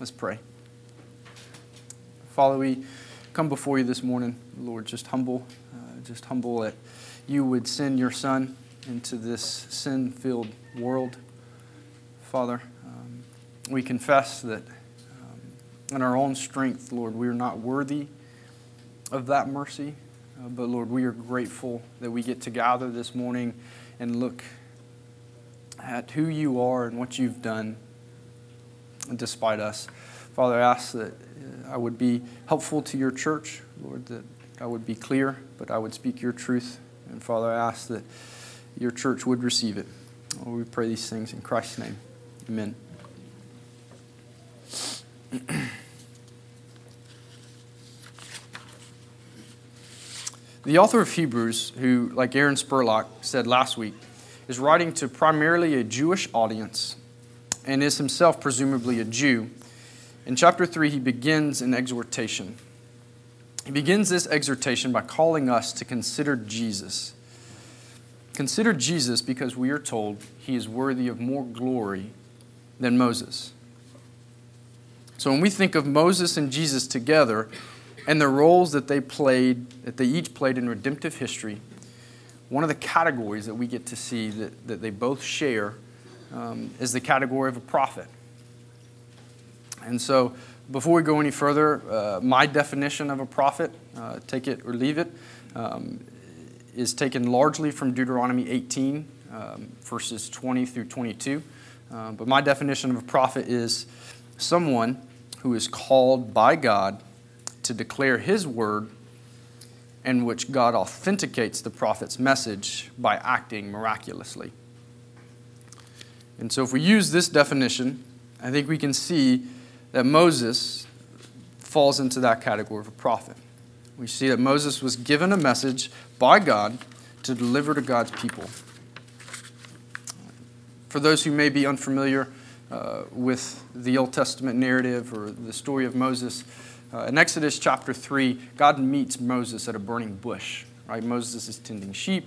Let's pray. Father, we come before you this morning, Lord, just humble, uh, just humble that you would send your Son into this sin filled world. Father, um, we confess that um, in our own strength, Lord, we are not worthy of that mercy. Uh, but Lord, we are grateful that we get to gather this morning and look at who you are and what you've done despite us. Father, I ask that uh, I would be helpful to your church, Lord, that I would be clear, but I would speak your truth. And Father, I ask that your church would receive it. Oh, we pray these things in Christ's name. Amen. the author of Hebrews, who, like Aaron Spurlock said last week, is writing to primarily a Jewish audience and is himself presumably a Jew. In chapter 3, he begins an exhortation. He begins this exhortation by calling us to consider Jesus. Consider Jesus because we are told he is worthy of more glory than Moses. So when we think of Moses and Jesus together and the roles that they played, that they each played in redemptive history, one of the categories that we get to see that, that they both share um, is the category of a prophet. And so, before we go any further, uh, my definition of a prophet, uh, take it or leave it, um, is taken largely from Deuteronomy 18, um, verses 20 through 22. Uh, but my definition of a prophet is someone who is called by God to declare his word in which God authenticates the prophet's message by acting miraculously. And so, if we use this definition, I think we can see that Moses falls into that category of a prophet. We see that Moses was given a message by God to deliver to God's people. For those who may be unfamiliar uh, with the Old Testament narrative or the story of Moses, uh, in Exodus chapter 3, God meets Moses at a burning bush. Right? Moses is tending sheep,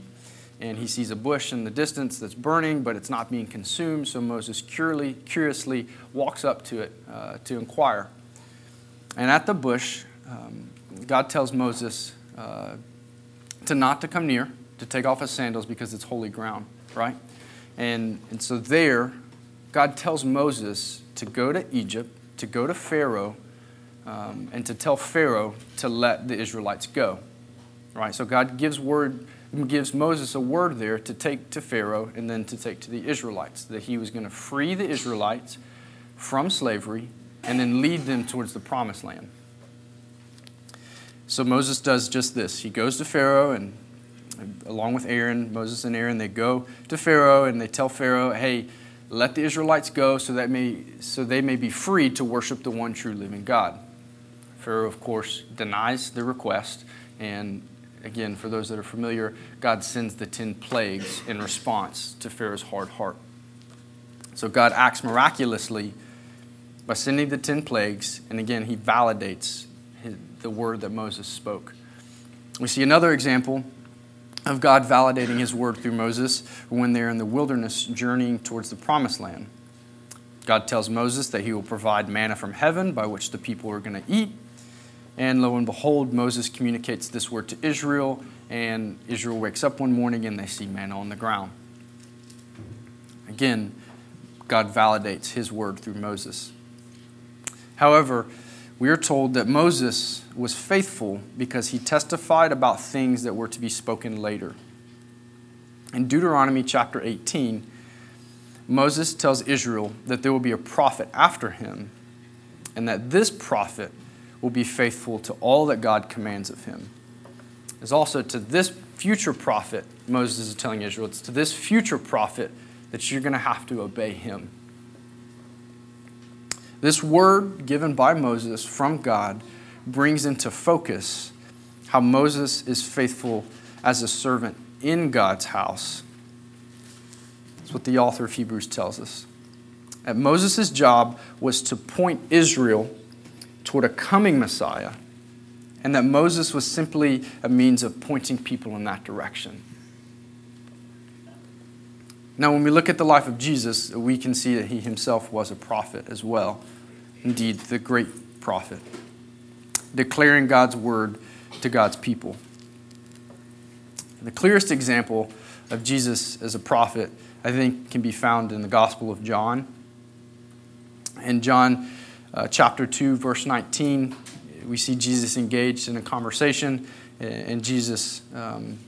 and he sees a bush in the distance that's burning, but it's not being consumed. So Moses curiously, curiously walks up to it uh, to inquire. And at the bush, um, God tells Moses uh, to not to come near, to take off his sandals because it's holy ground, right? And, and so there, God tells Moses to go to Egypt, to go to Pharaoh, um, and to tell Pharaoh to let the Israelites go. Right? So God gives word gives Moses a word there to take to Pharaoh and then to take to the Israelites that he was going to free the Israelites from slavery and then lead them towards the promised land. So Moses does just this. He goes to Pharaoh and along with Aaron, Moses and Aaron, they go to Pharaoh and they tell Pharaoh, "Hey, let the Israelites go so that may so they may be free to worship the one true living God." Pharaoh, of course, denies the request. And again, for those that are familiar, God sends the 10 plagues in response to Pharaoh's hard heart. So God acts miraculously by sending the 10 plagues. And again, he validates his, the word that Moses spoke. We see another example of God validating his word through Moses when they're in the wilderness journeying towards the promised land. God tells Moses that he will provide manna from heaven by which the people are going to eat. And lo and behold, Moses communicates this word to Israel, and Israel wakes up one morning and they see manna on the ground. Again, God validates his word through Moses. However, we are told that Moses was faithful because he testified about things that were to be spoken later. In Deuteronomy chapter 18, Moses tells Israel that there will be a prophet after him, and that this prophet will be faithful to all that God commands of him. It's also to this future prophet, Moses is telling Israel, it's to this future prophet that you're going to have to obey him. This word given by Moses from God brings into focus how Moses is faithful as a servant in God's house. That's what the author of Hebrews tells us. That Moses' job was to point Israel toward a coming Messiah, and that Moses was simply a means of pointing people in that direction. Now, when we look at the life of Jesus, we can see that he himself was a prophet as well. indeed the great prophet, declaring God's word to God's people. The clearest example of Jesus as a prophet, I think, can be found in the Gospel of John. And John uh, chapter 2, verse 19, we see Jesus engaged in a conversation, and Jesus, um,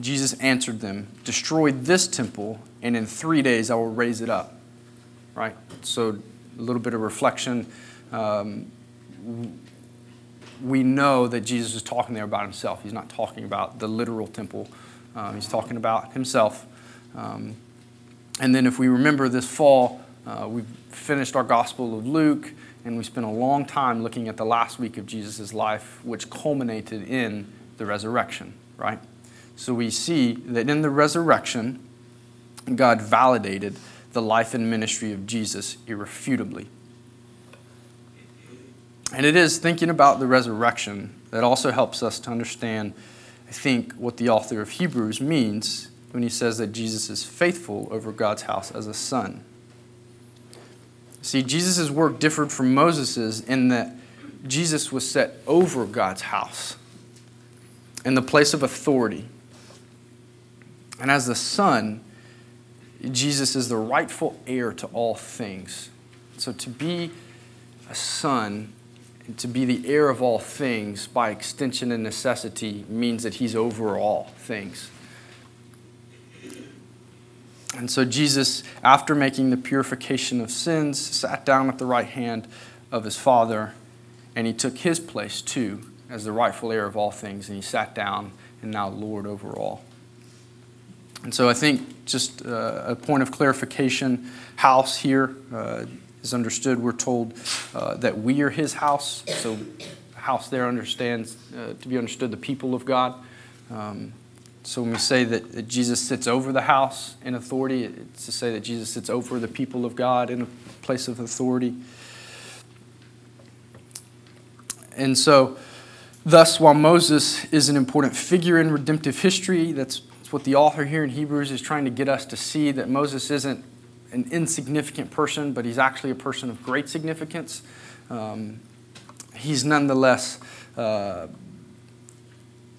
Jesus answered them, Destroy this temple, and in three days I will raise it up. Right? So, a little bit of reflection. Um, we know that Jesus is talking there about himself. He's not talking about the literal temple, um, he's talking about himself. Um, and then, if we remember this fall, uh, we've finished our Gospel of Luke, and we spent a long time looking at the last week of Jesus' life, which culminated in the resurrection, right? So we see that in the resurrection, God validated the life and ministry of Jesus irrefutably. And it is thinking about the resurrection that also helps us to understand, I think, what the author of Hebrews means when he says that Jesus is faithful over God's house as a son. See, Jesus' work differed from Moses's in that Jesus was set over God's house in the place of authority. And as the Son, Jesus is the rightful heir to all things. So to be a son and to be the heir of all things by extension and necessity means that he's over all things. And so Jesus, after making the purification of sins, sat down at the right hand of his Father, and he took his place too as the rightful heir of all things, and he sat down and now Lord over all. And so I think just uh, a point of clarification house here uh, is understood. We're told uh, that we are his house. So, house there understands uh, to be understood the people of God. Um, so, when we say that, that, Jesus sits over the house in authority, it's to say that Jesus sits over the people of God in a place of authority. And so, thus, while Moses is an important figure in redemptive history, that's what the author here in Hebrews is trying to get us to see that Moses isn't an insignificant person, but he's actually a person of great significance. Um, he's nonetheless uh,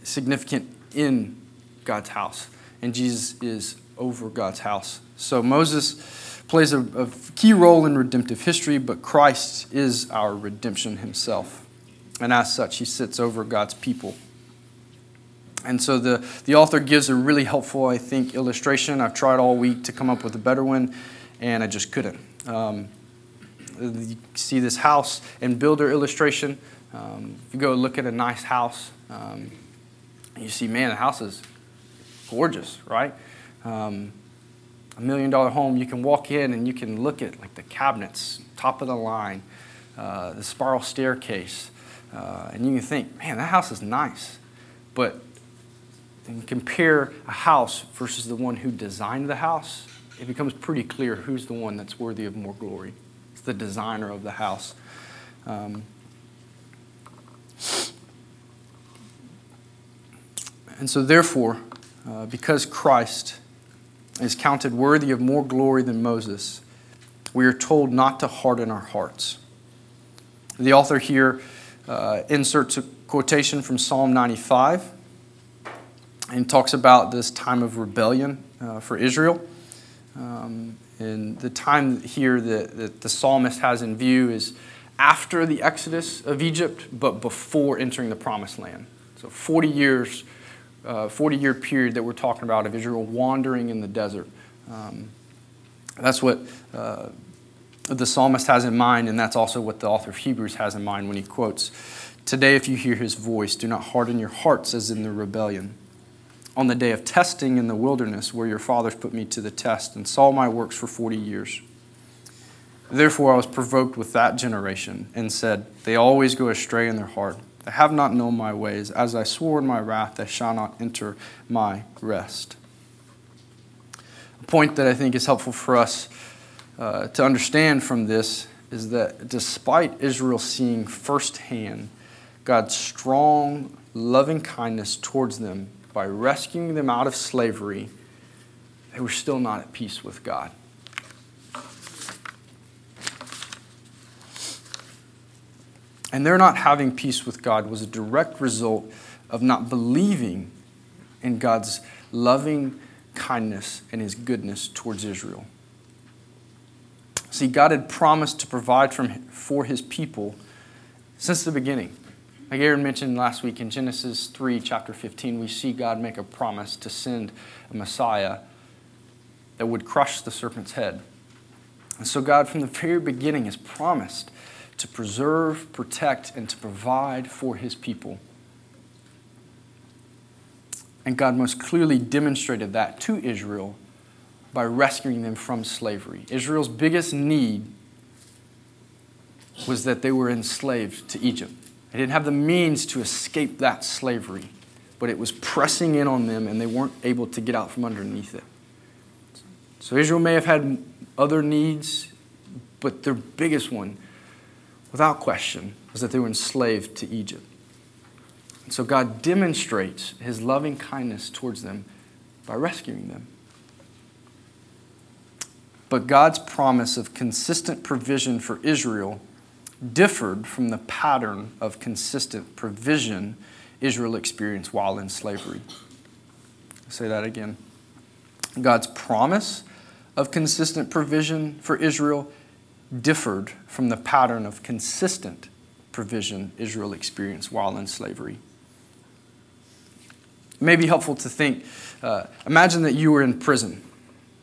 significant in God's house, and Jesus is over God's house. So Moses plays a, a key role in redemptive history, but Christ is our redemption himself. And as such, he sits over God's people. And so the, the author gives a really helpful, I think, illustration. I've tried all week to come up with a better one and I just couldn't. Um, you see this house and builder illustration. Um, if you go look at a nice house, um, you see, man, the house is gorgeous, right? Um, a million dollar home, you can walk in and you can look at like the cabinets, top of the line, uh, the spiral staircase, uh, and you can think, man, that house is nice. But compare a house versus the one who designed the house, it becomes pretty clear who's the one that's worthy of more glory. It's the designer of the house. Um, and so, therefore, uh, because Christ is counted worthy of more glory than Moses, we are told not to harden our hearts. The author here uh, inserts a quotation from Psalm 95 and talks about this time of rebellion uh, for Israel. Um, and the time here that, that the psalmist has in view is after the exodus of Egypt, but before entering the promised land. So 40 years, uh, 40 year period that we're talking about of Israel wandering in the desert. Um, that's what uh, the psalmist has in mind, and that's also what the author of Hebrews has in mind when he quotes Today, if you hear his voice, do not harden your hearts as in the rebellion on the day of testing in the wilderness, where your fathers put me to the test and saw my works for 40 years. Therefore, I was provoked with that generation and said, They always go astray in their heart. They have not known my ways. As I swore in my wrath, they shall not enter my rest. A point that I think is helpful for us uh, to understand from this is that despite Israel seeing firsthand God's strong, loving kindness towards them by rescuing them out of slavery, they were still not at peace with God. And their not having peace with God was a direct result of not believing in God's loving kindness and his goodness towards Israel. See, God had promised to provide for his people since the beginning. Like Aaron mentioned last week in Genesis 3, chapter 15, we see God make a promise to send a Messiah that would crush the serpent's head. And so, God, from the very beginning, has promised to preserve, protect, and to provide for his people. And God most clearly demonstrated that to Israel by rescuing them from slavery. Israel's biggest need was that they were enslaved to Egypt. They didn't have the means to escape that slavery, but it was pressing in on them and they weren't able to get out from underneath it. So Israel may have had other needs, but their biggest one, without question, was that they were enslaved to Egypt. And so God demonstrates his loving kindness towards them by rescuing them. But God's promise of consistent provision for Israel differed from the pattern of consistent provision Israel experienced while in slavery. I'll say that again. God's promise of consistent provision for Israel differed from the pattern of consistent provision Israel experienced while in slavery. It may be helpful to think uh, imagine that you were in prison,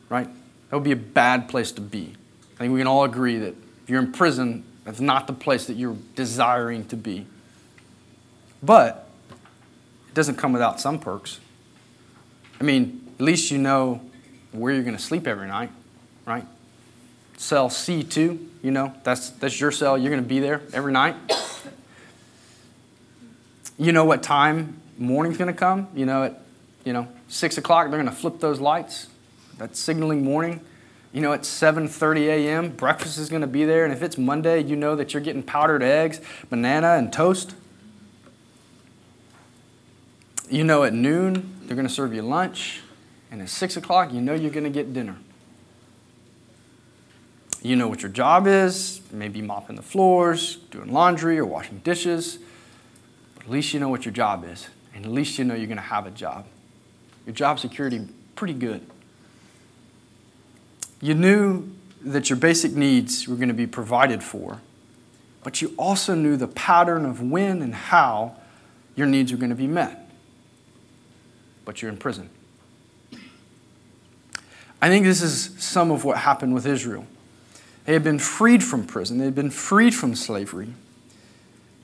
right? That would be a bad place to be. I think we can all agree that if you're in prison, that's not the place that you're desiring to be. But it doesn't come without some perks. I mean, at least you know where you're going to sleep every night, right? Cell C2, you know, that's, that's your cell. You're going to be there every night. You know what time morning's going to come. You know, at you know, 6 o'clock, they're going to flip those lights. That's signaling morning. You know, at 7:30 a.m., breakfast is going to be there, and if it's Monday, you know that you're getting powdered eggs, banana, and toast. You know, at noon, they're going to serve you lunch, and at 6 o'clock, you know you're going to get dinner. You know what your job is, maybe mopping the floors, doing laundry, or washing dishes, but at least you know what your job is, and at least you know you're going to have a job. Your job security, pretty good. You knew that your basic needs were going to be provided for, but you also knew the pattern of when and how your needs were going to be met. But you're in prison. I think this is some of what happened with Israel. They had been freed from prison, they had been freed from slavery,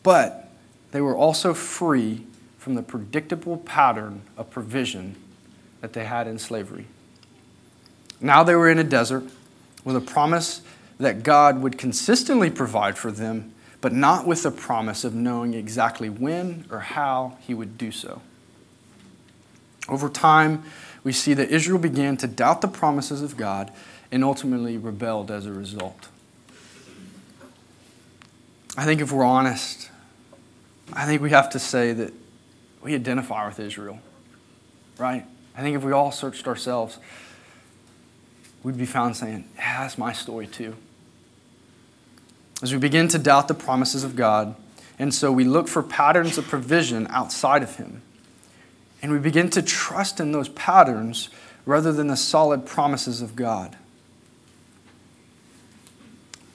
but they were also free from the predictable pattern of provision that they had in slavery. Now they were in a desert with a promise that God would consistently provide for them, but not with the promise of knowing exactly when or how he would do so. Over time, we see that Israel began to doubt the promises of God and ultimately rebelled as a result. I think if we're honest, I think we have to say that we identify with Israel, right? I think if we all searched ourselves, we'd be found saying, Yeah, that's my story too. As we begin to doubt the promises of God, and so we look for patterns of provision outside of Him, and we begin to trust in those patterns rather than the solid promises of God.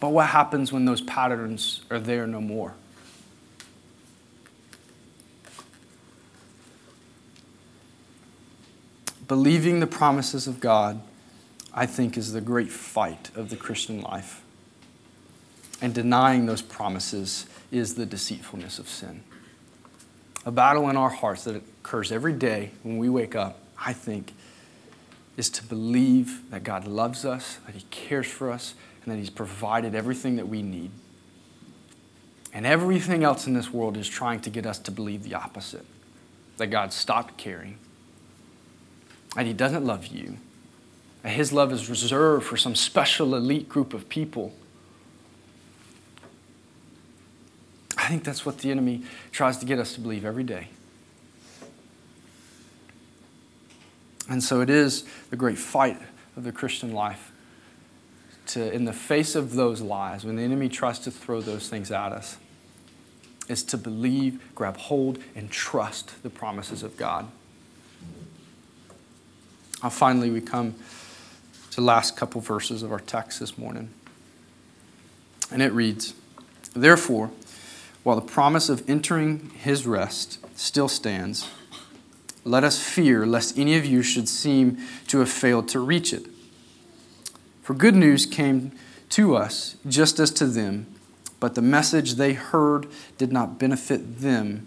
But what happens when those patterns are there no more? Believing the promises of God I think, is the great fight of the Christian life. And denying those promises is the deceitfulness of sin. A battle in our hearts that occurs every day when we wake up, I think, is to believe that God loves us, that He cares for us, and that He's provided everything that we need. And everything else in this world is trying to get us to believe the opposite that God stopped caring, and He doesn't love you, and his love is reserved for some special elite group of people. I think that's what the enemy tries to get us to believe every day. And so it is the great fight of the Christian life to, in the face of those lies, when the enemy tries to throw those things at us, is to believe, grab hold, and trust the promises of God. Now, finally, we come to the last couple verses of our text this morning. And it reads Therefore, while the promise of entering his rest still stands, let us fear lest any of you should seem to have failed to reach it. For good news came to us just as to them, but the message they heard did not benefit them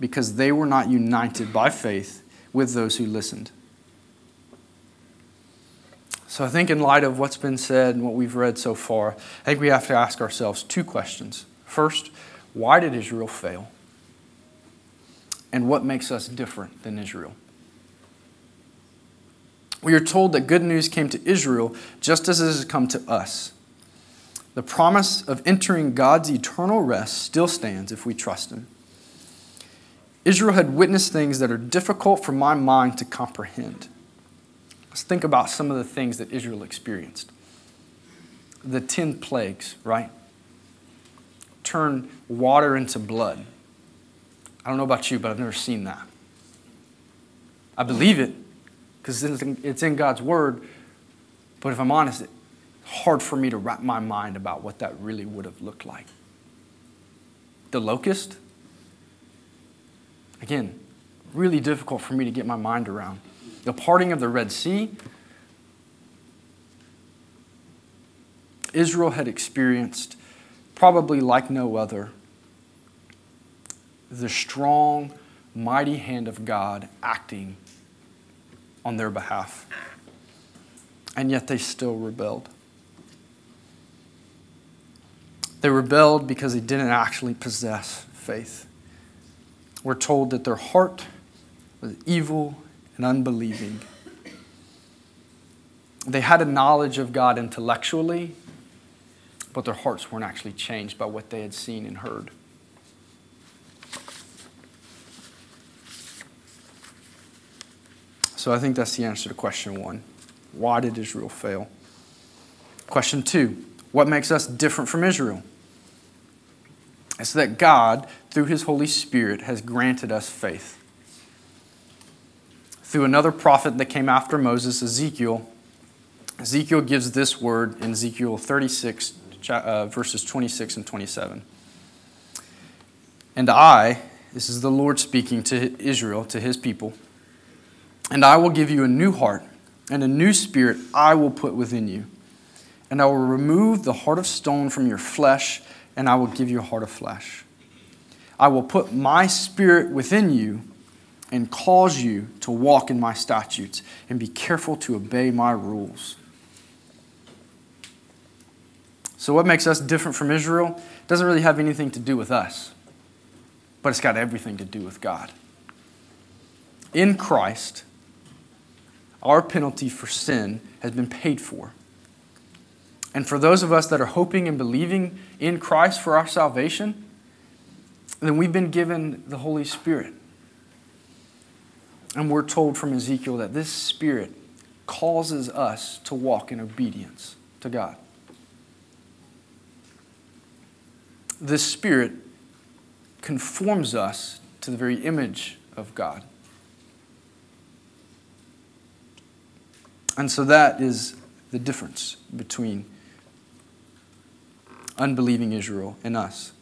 because they were not united by faith with those who listened. So I think, in light of what's been said and what we've read so far, I think we have to ask ourselves two questions. First, why did Israel fail? And what makes us different than Israel? We are told that good news came to Israel just as it has come to us. The promise of entering God's eternal rest still stands if we trust Him. Israel had witnessed things that are difficult for my mind to comprehend. Let's think about some of the things that Israel experienced. The 10 plagues, right? Turn water into blood. I don't know about you, but I've never seen that. I believe it because it's in God's Word, but if I'm honest, it's hard for me to wrap my mind about what that really would have looked like. The locust, again, really difficult for me to get my mind around. The parting of the Red Sea, Israel had experienced, probably like no other, the strong, mighty hand of God acting on their behalf. And yet they still rebelled. They rebelled because they didn't actually possess faith. We're told that their heart was evil and unbelieving. They had a knowledge of God intellectually, but their hearts weren't actually changed by what they had seen and heard. So I think that's the answer to question one. Why did Israel fail? Question two What makes us different from Israel? It's that God, through His Holy Spirit, has granted us faith. Through another prophet that came after Moses, Ezekiel, Ezekiel gives this word in Ezekiel 36, uh, verses 26 and 27. And I, this is the Lord speaking to Israel, to his people, and I will give you a new heart, and a new spirit I will put within you. And I will remove the heart of stone from your flesh, and I will give you a heart of flesh. I will put my spirit within you and cause you to walk in my statutes and be careful to obey my rules. So, what makes us different from Israel doesn't really have anything to do with us, but it's got everything to do with God. In Christ, our penalty for sin has been paid for. And for those of us that are hoping and believing in Christ for our salvation, then we've been given the Holy Spirit. And we're told from Ezekiel that this Spirit causes us to walk in obedience to God. This Spirit conforms us to the very image of God. And so that is the difference between unbelieving Israel and us.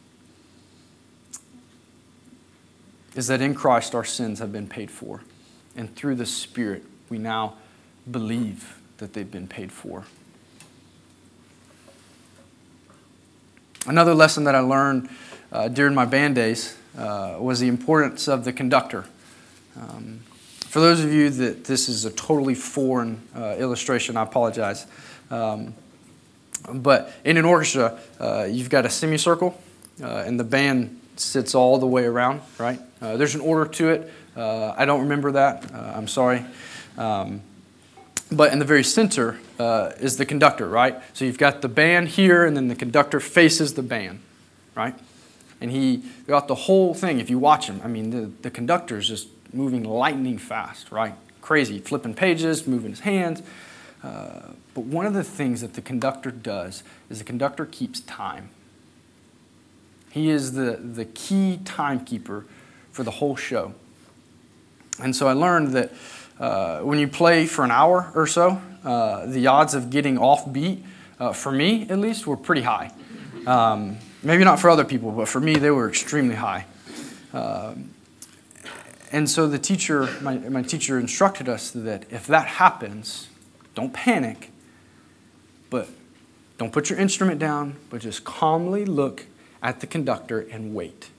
Is that in Christ our sins have been paid for. And through the Spirit, we now believe that they've been paid for. Another lesson that I learned uh, during my band days uh, was the importance of the conductor. Um, for those of you that this is a totally foreign uh, illustration, I apologize. Um, but in an orchestra, uh, you've got a semicircle, uh, and the band sits all the way around, right? Uh, there's an order to it. Uh, I don't remember that. Uh, I'm sorry. Um, but in the very center is the conductor, right? So you've got the band here, and then the conductor faces the band, right? And he, throughout the whole thing, if you watch him, I mean, the, the conductor is just moving lightning fast, right? Crazy, flipping pages, moving his hands. Uh, but one of the things that the conductor does is the conductor keeps time. He is the, the key timekeeper for the whole show. And so I learned that uh, when you play for an hour or so, uh, the odds of getting off beat, uh, for me at least, were pretty high. Um, maybe not for other people, but for me, they were extremely high. Um, and so the teacher, my, my teacher instructed us that if that happens, don't panic, but don't put your instrument down, but just calmly look at the conductor and wait.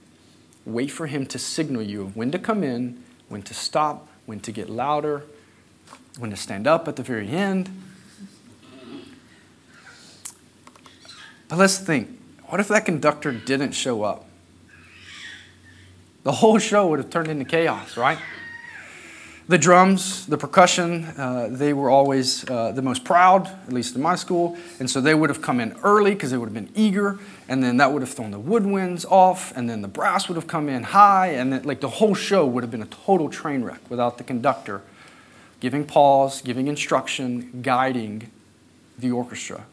Wait for him to signal you when to come in, when to stop, when to get louder, when to stand up at the very end. But let's think what if that conductor didn't show up? The whole show would have turned into chaos, right? The drums, the percussion, uh, they were always uh, the most proud, at least in my school. And so they would have come in early because they would have been eager. And then that would have thrown the woodwinds off. And then the brass would have come in high. And then, like, the whole show would have been a total train wreck without the conductor giving pause, giving instruction, guiding the orchestra.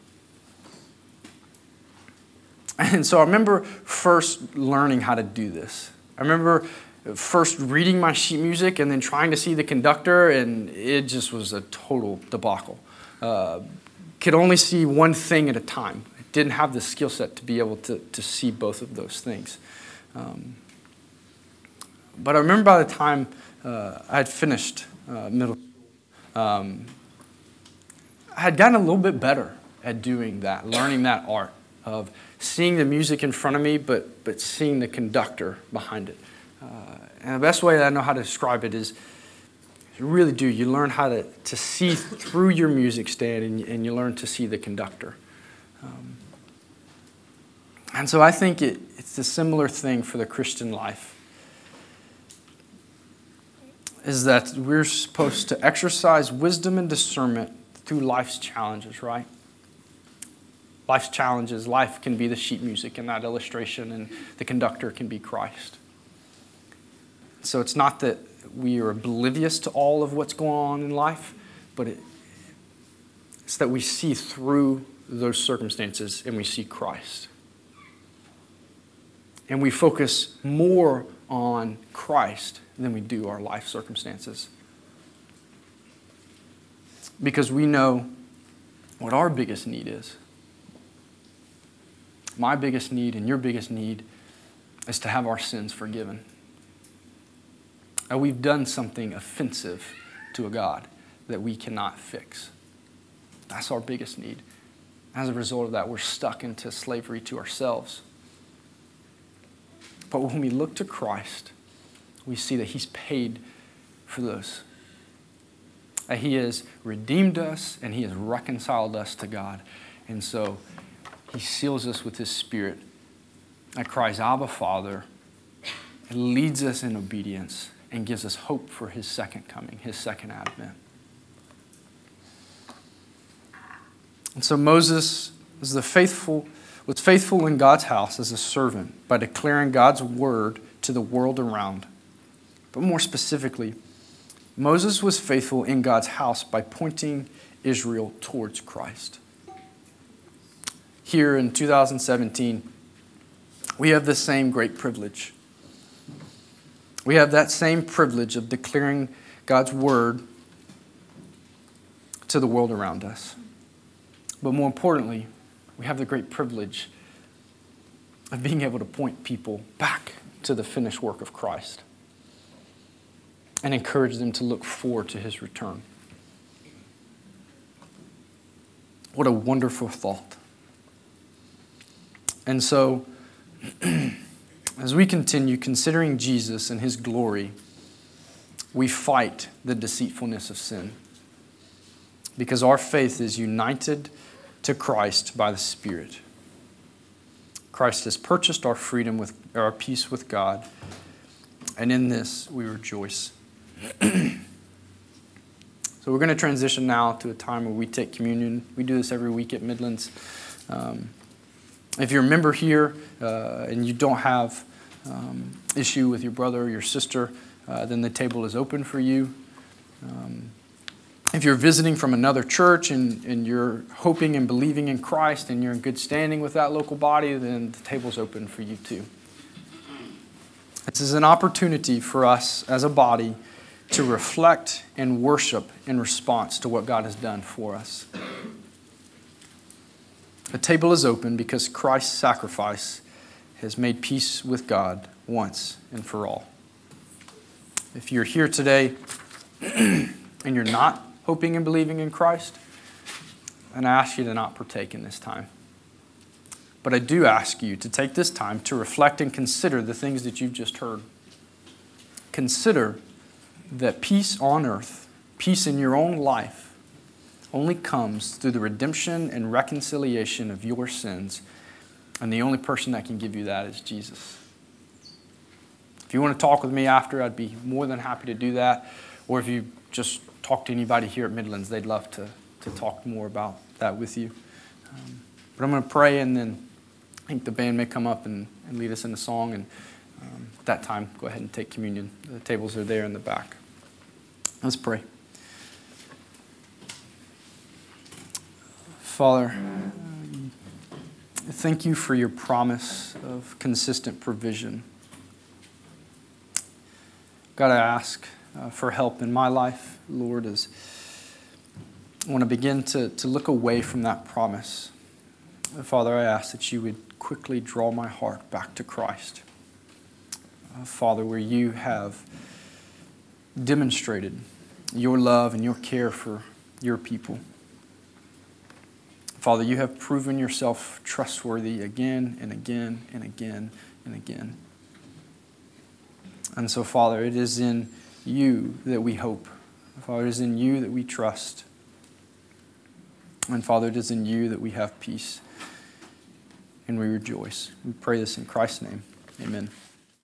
And so I remember first learning how to do this. I remember first reading my sheet music and then trying to see the conductor, and it just was a total debacle. Uh, could only see one thing at a time. I didn't have the skill set to be able to, to see both of those things. Um, but I remember by the time uh, I had finished uh, middle school, um, I had gotten a little bit better at doing that, learning that art of seeing the music in front of me, but, but seeing the conductor behind it. Uh, and the best way that I know how to describe it is you really do. You learn how to, to see through your music stand and, and you learn to see the conductor. Um, and so I think it, it's a similar thing for the Christian life. Is that we're supposed to exercise wisdom and discernment through life's challenges, right? Life's challenges. Life can be the sheet music in that illustration, and the conductor can be Christ. So it's not that we are oblivious to all of what's going on in life, but it, it's that we see through those circumstances and we see Christ. And we focus more on Christ than we do our life circumstances. Because we know what our biggest need is my biggest need and your biggest need is to have our sins forgiven. We've done something offensive to a God that we cannot fix. That's our biggest need. As a result of that, we're stuck into slavery to ourselves. But when we look to Christ, we see that He's paid for those. That He has redeemed us and He has reconciled us to God. And so he seals us with His Spirit that cries, Abba, Father, and leads us in obedience and gives us hope for His second coming, His second advent. And so Moses is the faithful, was faithful in God's house as a servant by declaring God's word to the world around. But more specifically, Moses was faithful in God's house by pointing Israel towards Christ here in 2017, we have the same great privilege. We have that same privilege of declaring God's word to the world around us. But more importantly, we have the great privilege of being able to point people back to the finished work of Christ and encourage them to look forward to his return. What a wonderful thought. And so, as we continue considering Jesus and his glory, we fight the deceitfulness of sin because our faith is united to Christ by the Spirit. Christ has purchased our freedom with our peace with God, and in this we rejoice. so we're going to transition now to a time where we take communion. We do this every week at Midlands. Um, if you're a member here uh, and you don't have um, issue with your brother or your sister, uh, then the table is open for you. Um, if you're visiting from another church and, and you're hoping and believing in Christ and you're in good standing with that local body, then the table's open for you too. This is an opportunity for us as a body to reflect and worship in response to what God has done for us. The table is open because Christ's sacrifice has made peace with God once and for all. If you're here today and you're not hoping and believing in Christ, and I ask you to not partake in this time. But I do ask you to take this time to reflect and consider the things that you've just heard. Consider that peace on earth, peace in your own life, only comes through the redemption and reconciliation of your sins. And the only person that can give you that is Jesus. If you want to talk with me after, I'd be more than happy to do that. Or if you just talk to anybody here at Midlands, they'd love to, to talk more about that with you. Um, but I'm going to pray, and then I think the band may come up and, and lead us in a song. And um, at that time, go ahead and take communion. The tables are there in the back. Let's pray. Father, thank you for your promise of consistent provision. God, I ask uh, for help in my life, Lord, as I want to begin to, to look away from that promise. Uh, Father, I ask that you would quickly draw my heart back to Christ. Uh, Father, where you have demonstrated your love and your care for your people. Father, you have proven yourself trustworthy again and again and again and again. And so, Father, it is in you that we hope. Father, it is in you that we trust. And Father, it is in you that we have peace and we rejoice. We pray this in Christ's name. Amen.